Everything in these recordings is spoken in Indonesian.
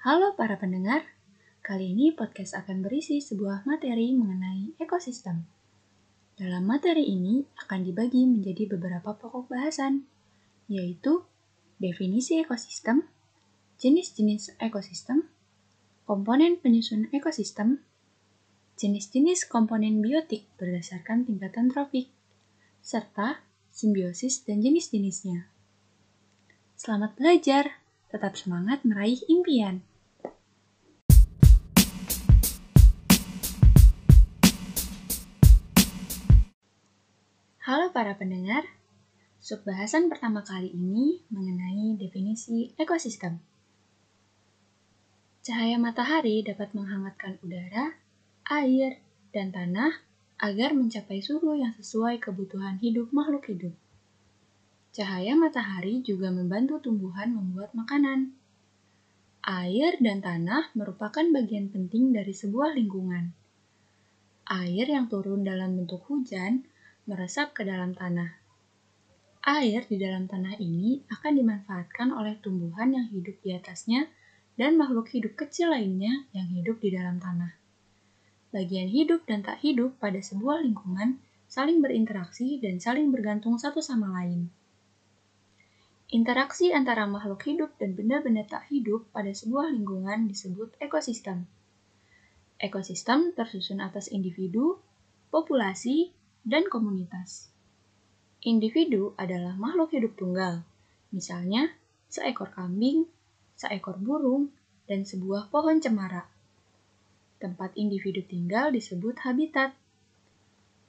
Halo para pendengar, kali ini podcast akan berisi sebuah materi mengenai ekosistem. Dalam materi ini akan dibagi menjadi beberapa pokok bahasan, yaitu definisi ekosistem, jenis-jenis ekosistem, komponen penyusun ekosistem, jenis-jenis komponen biotik berdasarkan tingkatan tropik, serta simbiosis dan jenis-jenisnya. Selamat belajar, tetap semangat meraih impian. Halo para pendengar, subbahasan pertama kali ini mengenai definisi ekosistem. Cahaya matahari dapat menghangatkan udara, air, dan tanah agar mencapai suhu yang sesuai kebutuhan hidup makhluk hidup. Cahaya matahari juga membantu tumbuhan membuat makanan. Air dan tanah merupakan bagian penting dari sebuah lingkungan. Air yang turun dalam bentuk hujan meresap ke dalam tanah. Air di dalam tanah ini akan dimanfaatkan oleh tumbuhan yang hidup di atasnya dan makhluk hidup kecil lainnya yang hidup di dalam tanah. Bagian hidup dan tak hidup pada sebuah lingkungan saling berinteraksi dan saling bergantung satu sama lain. Interaksi antara makhluk hidup dan benda-benda tak hidup pada sebuah lingkungan disebut ekosistem. Ekosistem tersusun atas individu, populasi, dan komunitas. Individu adalah makhluk hidup tunggal, misalnya seekor kambing, seekor burung, dan sebuah pohon cemara. Tempat individu tinggal disebut habitat.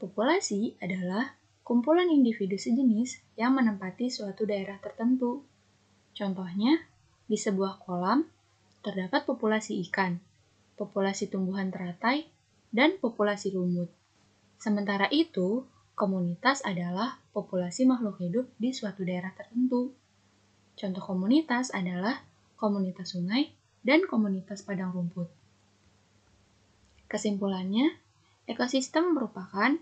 Populasi adalah kumpulan individu sejenis yang menempati suatu daerah tertentu. Contohnya, di sebuah kolam terdapat populasi ikan, populasi tumbuhan teratai, dan populasi lumut. Sementara itu, komunitas adalah populasi makhluk hidup di suatu daerah tertentu. Contoh komunitas adalah komunitas sungai dan komunitas padang rumput. Kesimpulannya, ekosistem merupakan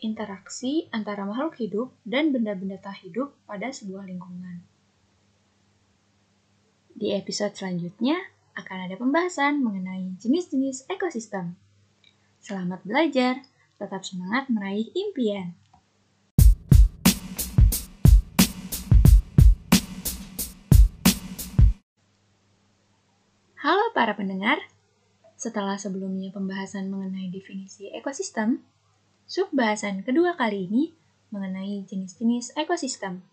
interaksi antara makhluk hidup dan benda-benda tak hidup pada sebuah lingkungan. Di episode selanjutnya akan ada pembahasan mengenai jenis-jenis ekosistem. Selamat belajar! Tetap semangat meraih impian. Halo para pendengar, setelah sebelumnya pembahasan mengenai definisi ekosistem, subbahasan kedua kali ini mengenai jenis-jenis ekosistem.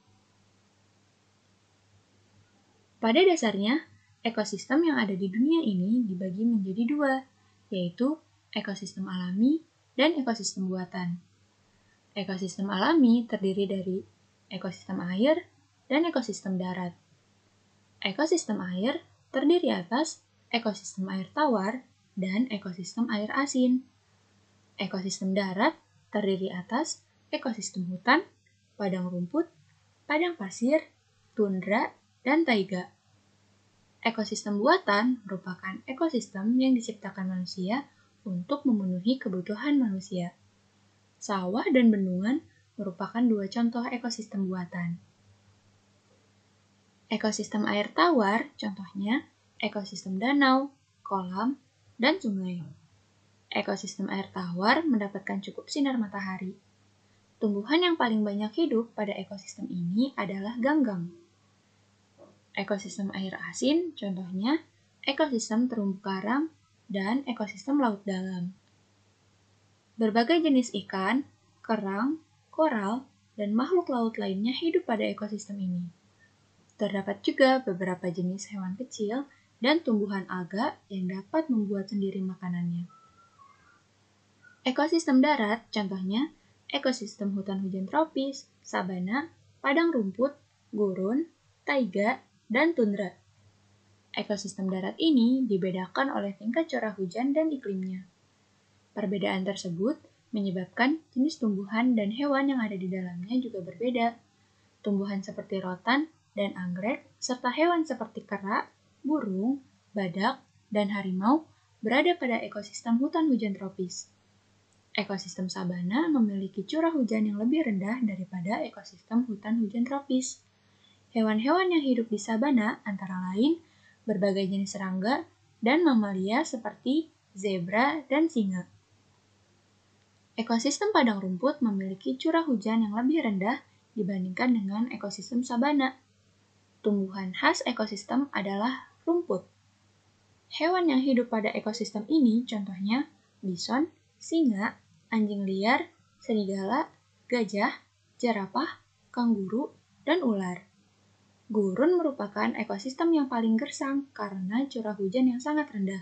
Pada dasarnya, ekosistem yang ada di dunia ini dibagi menjadi dua, yaitu ekosistem alami dan ekosistem buatan. Ekosistem alami terdiri dari ekosistem air dan ekosistem darat. Ekosistem air terdiri atas ekosistem air tawar dan ekosistem air asin. Ekosistem darat terdiri atas ekosistem hutan, padang rumput, padang pasir, tundra, dan taiga. Ekosistem buatan merupakan ekosistem yang diciptakan manusia untuk memenuhi kebutuhan manusia. Sawah dan bendungan merupakan dua contoh ekosistem buatan. Ekosistem air tawar, contohnya ekosistem danau, kolam, dan sungai. Ekosistem air tawar mendapatkan cukup sinar matahari. Tumbuhan yang paling banyak hidup pada ekosistem ini adalah ganggang. Ekosistem air asin, contohnya ekosistem terumbu karang dan ekosistem laut dalam. Berbagai jenis ikan, kerang, koral, dan makhluk laut lainnya hidup pada ekosistem ini. Terdapat juga beberapa jenis hewan kecil dan tumbuhan alga yang dapat membuat sendiri makanannya. Ekosistem darat, contohnya ekosistem hutan hujan tropis, sabana, padang rumput, gurun, taiga, dan tundra. Ekosistem darat ini dibedakan oleh tingkat curah hujan dan iklimnya. Perbedaan tersebut menyebabkan jenis tumbuhan dan hewan yang ada di dalamnya juga berbeda. Tumbuhan seperti rotan dan anggrek, serta hewan seperti kera, burung, badak, dan harimau berada pada ekosistem hutan hujan tropis. Ekosistem sabana memiliki curah hujan yang lebih rendah daripada ekosistem hutan hujan tropis. Hewan-hewan yang hidup di sabana antara lain berbagai jenis serangga, dan mamalia seperti zebra dan singa. Ekosistem padang rumput memiliki curah hujan yang lebih rendah dibandingkan dengan ekosistem sabana. Tumbuhan khas ekosistem adalah rumput. Hewan yang hidup pada ekosistem ini contohnya bison, singa, anjing liar, serigala, gajah, jerapah, kanguru, dan ular. Gurun merupakan ekosistem yang paling gersang karena curah hujan yang sangat rendah.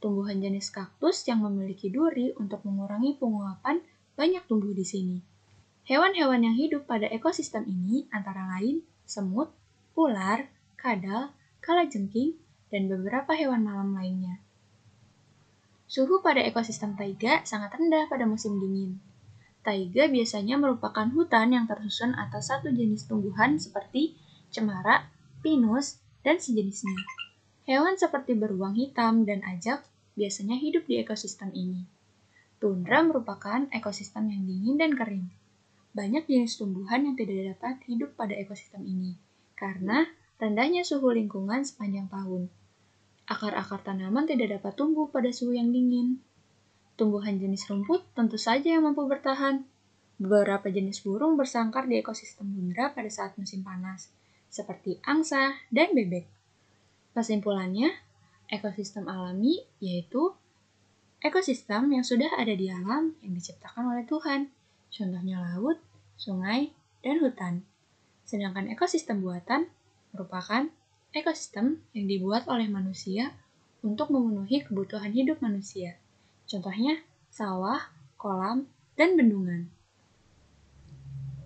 Tumbuhan jenis kaktus yang memiliki duri untuk mengurangi penguapan banyak tumbuh di sini. Hewan-hewan yang hidup pada ekosistem ini antara lain semut, ular, kadal, kalajengking, dan beberapa hewan malam lainnya. Suhu pada ekosistem taiga sangat rendah pada musim dingin. Taiga biasanya merupakan hutan yang tersusun atas satu jenis tumbuhan seperti cemara, pinus, dan sejenisnya. Hewan seperti beruang hitam dan ajak biasanya hidup di ekosistem ini. Tundra merupakan ekosistem yang dingin dan kering. Banyak jenis tumbuhan yang tidak dapat hidup pada ekosistem ini karena rendahnya suhu lingkungan sepanjang tahun. Akar-akar tanaman tidak dapat tumbuh pada suhu yang dingin. Tumbuhan jenis rumput tentu saja yang mampu bertahan. Beberapa jenis burung bersangkar di ekosistem tundra pada saat musim panas, seperti angsa dan bebek. Kesimpulannya, ekosistem alami yaitu ekosistem yang sudah ada di alam yang diciptakan oleh Tuhan, contohnya laut, sungai, dan hutan. Sedangkan ekosistem buatan merupakan ekosistem yang dibuat oleh manusia untuk memenuhi kebutuhan hidup manusia. Contohnya sawah, kolam, dan bendungan.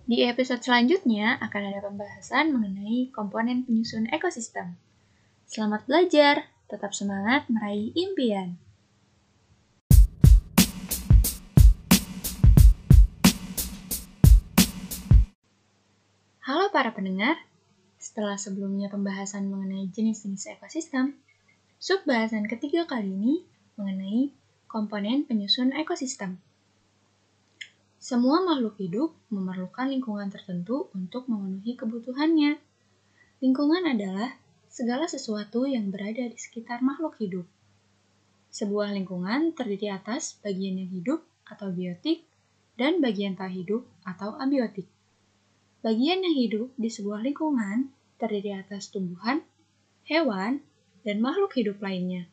Di episode selanjutnya akan ada pembahasan mengenai komponen penyusun ekosistem. Selamat belajar, tetap semangat meraih impian. Halo para pendengar, setelah sebelumnya pembahasan mengenai jenis-jenis ekosistem, sub bahasan ketiga kali ini mengenai komponen penyusun ekosistem. Semua makhluk hidup memerlukan lingkungan tertentu untuk memenuhi kebutuhannya. Lingkungan adalah segala sesuatu yang berada di sekitar makhluk hidup. Sebuah lingkungan terdiri atas bagian yang hidup atau biotik dan bagian tak hidup atau abiotik. Bagian yang hidup di sebuah lingkungan terdiri atas tumbuhan, hewan, dan makhluk hidup lainnya.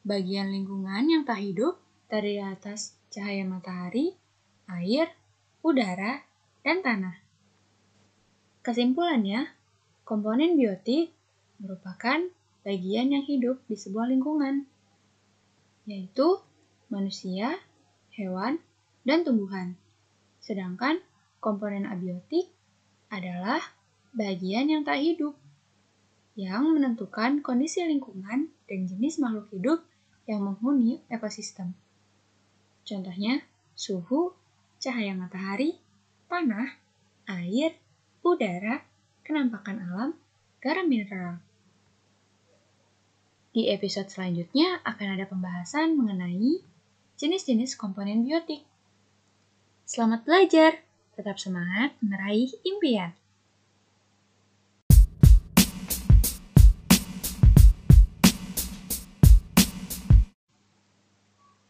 Bagian lingkungan yang tak hidup terdiri atas cahaya matahari, air, udara, dan tanah. Kesimpulannya, komponen biotik merupakan bagian yang hidup di sebuah lingkungan, yaitu manusia, hewan, dan tumbuhan. Sedangkan komponen abiotik adalah bagian yang tak hidup, yang menentukan kondisi lingkungan dan jenis makhluk hidup yang menghuni ekosistem. Contohnya, suhu, cahaya matahari, tanah, air, udara, kenampakan alam, garam mineral. Di episode selanjutnya akan ada pembahasan mengenai jenis-jenis komponen biotik. Selamat belajar, tetap semangat meraih impian.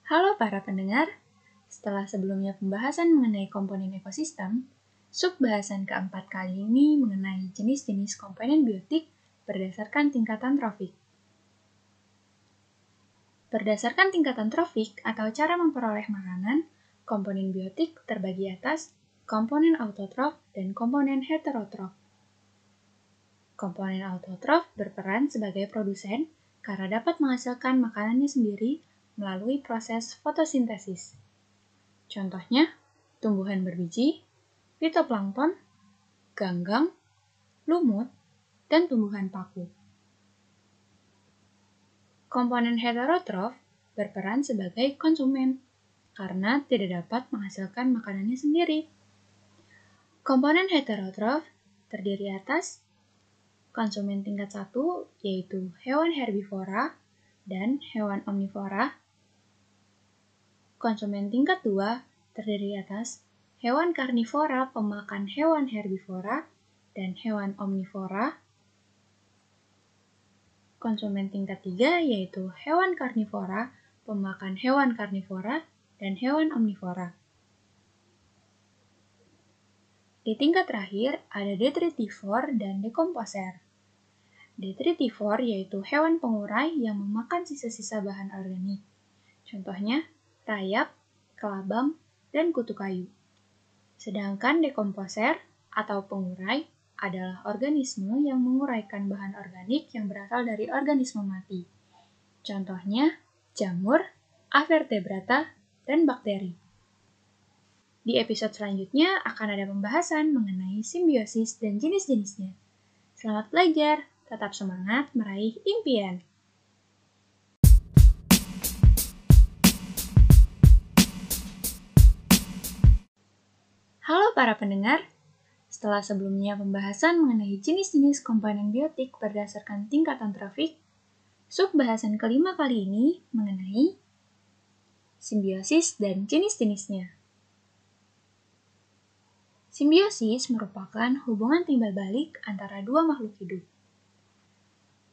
Halo para pendengar, setelah sebelumnya pembahasan mengenai komponen ekosistem, sub bahasan keempat kali ini mengenai jenis-jenis komponen biotik berdasarkan tingkatan trofik. Berdasarkan tingkatan trofik atau cara memperoleh makanan, komponen biotik terbagi atas komponen autotrof dan komponen heterotrof. Komponen autotrof berperan sebagai produsen karena dapat menghasilkan makanannya sendiri melalui proses fotosintesis. Contohnya, tumbuhan berbiji, fitoplankton, ganggang, lumut, dan tumbuhan paku. Komponen heterotrof berperan sebagai konsumen karena tidak dapat menghasilkan makanannya sendiri. Komponen heterotrof terdiri atas konsumen tingkat satu yaitu hewan herbivora dan hewan omnivora Konsumen tingkat 2 terdiri atas hewan karnivora pemakan hewan herbivora dan hewan omnivora. konsumen tingkat 3 yaitu hewan karnivora, pemakan hewan karnivora, dan hewan omnivora. Di tingkat terakhir ada detritivor dan dekomposer. Detritivor yaitu hewan pengurai yang memakan sisa-sisa bahan organik. Contohnya, rayap, kelabang, dan kutu kayu. Sedangkan dekomposer atau pengurai adalah organisme yang menguraikan bahan organik yang berasal dari organisme mati. Contohnya, jamur, avertebrata, dan bakteri. Di episode selanjutnya akan ada pembahasan mengenai simbiosis dan jenis-jenisnya. Selamat belajar, tetap semangat meraih impian. Halo para pendengar, setelah sebelumnya pembahasan mengenai jenis-jenis komponen biotik berdasarkan tingkatan trofik, sub bahasan kelima kali ini mengenai simbiosis dan jenis-jenisnya. Simbiosis merupakan hubungan timbal balik antara dua makhluk hidup.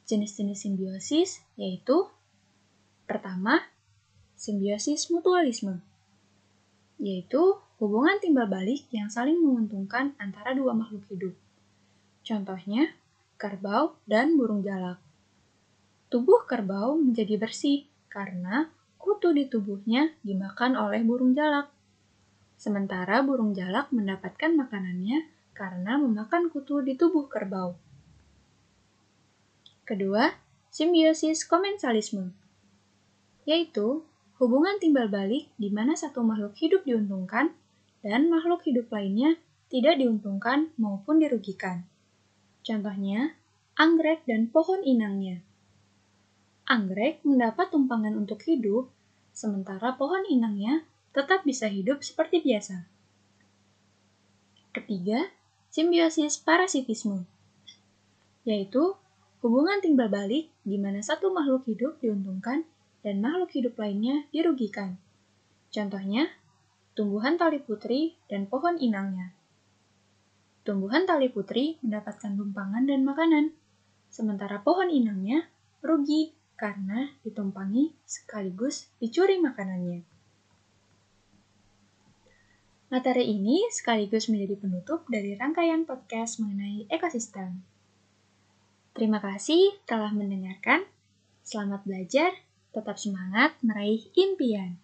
Jenis-jenis simbiosis yaitu pertama, simbiosis mutualisme, yaitu hubungan timbal balik yang saling menguntungkan antara dua makhluk hidup. Contohnya, kerbau dan burung jalak. Tubuh kerbau menjadi bersih karena kutu di tubuhnya dimakan oleh burung jalak. Sementara burung jalak mendapatkan makanannya karena memakan kutu di tubuh kerbau. Kedua, simbiosis komensalisme, yaitu hubungan timbal balik di mana satu makhluk hidup diuntungkan dan makhluk hidup lainnya tidak diuntungkan maupun dirugikan. Contohnya, anggrek dan pohon inangnya. Anggrek mendapat tumpangan untuk hidup, sementara pohon inangnya tetap bisa hidup seperti biasa. Ketiga, simbiosis parasitisme, yaitu hubungan timbal balik di mana satu makhluk hidup diuntungkan dan makhluk hidup lainnya dirugikan. Contohnya, tumbuhan tali putri dan pohon inangnya. Tumbuhan tali putri mendapatkan tumpangan dan makanan, sementara pohon inangnya rugi karena ditumpangi sekaligus dicuri makanannya. Materi ini sekaligus menjadi penutup dari rangkaian podcast mengenai ekosistem. Terima kasih telah mendengarkan. Selamat belajar, tetap semangat meraih impian.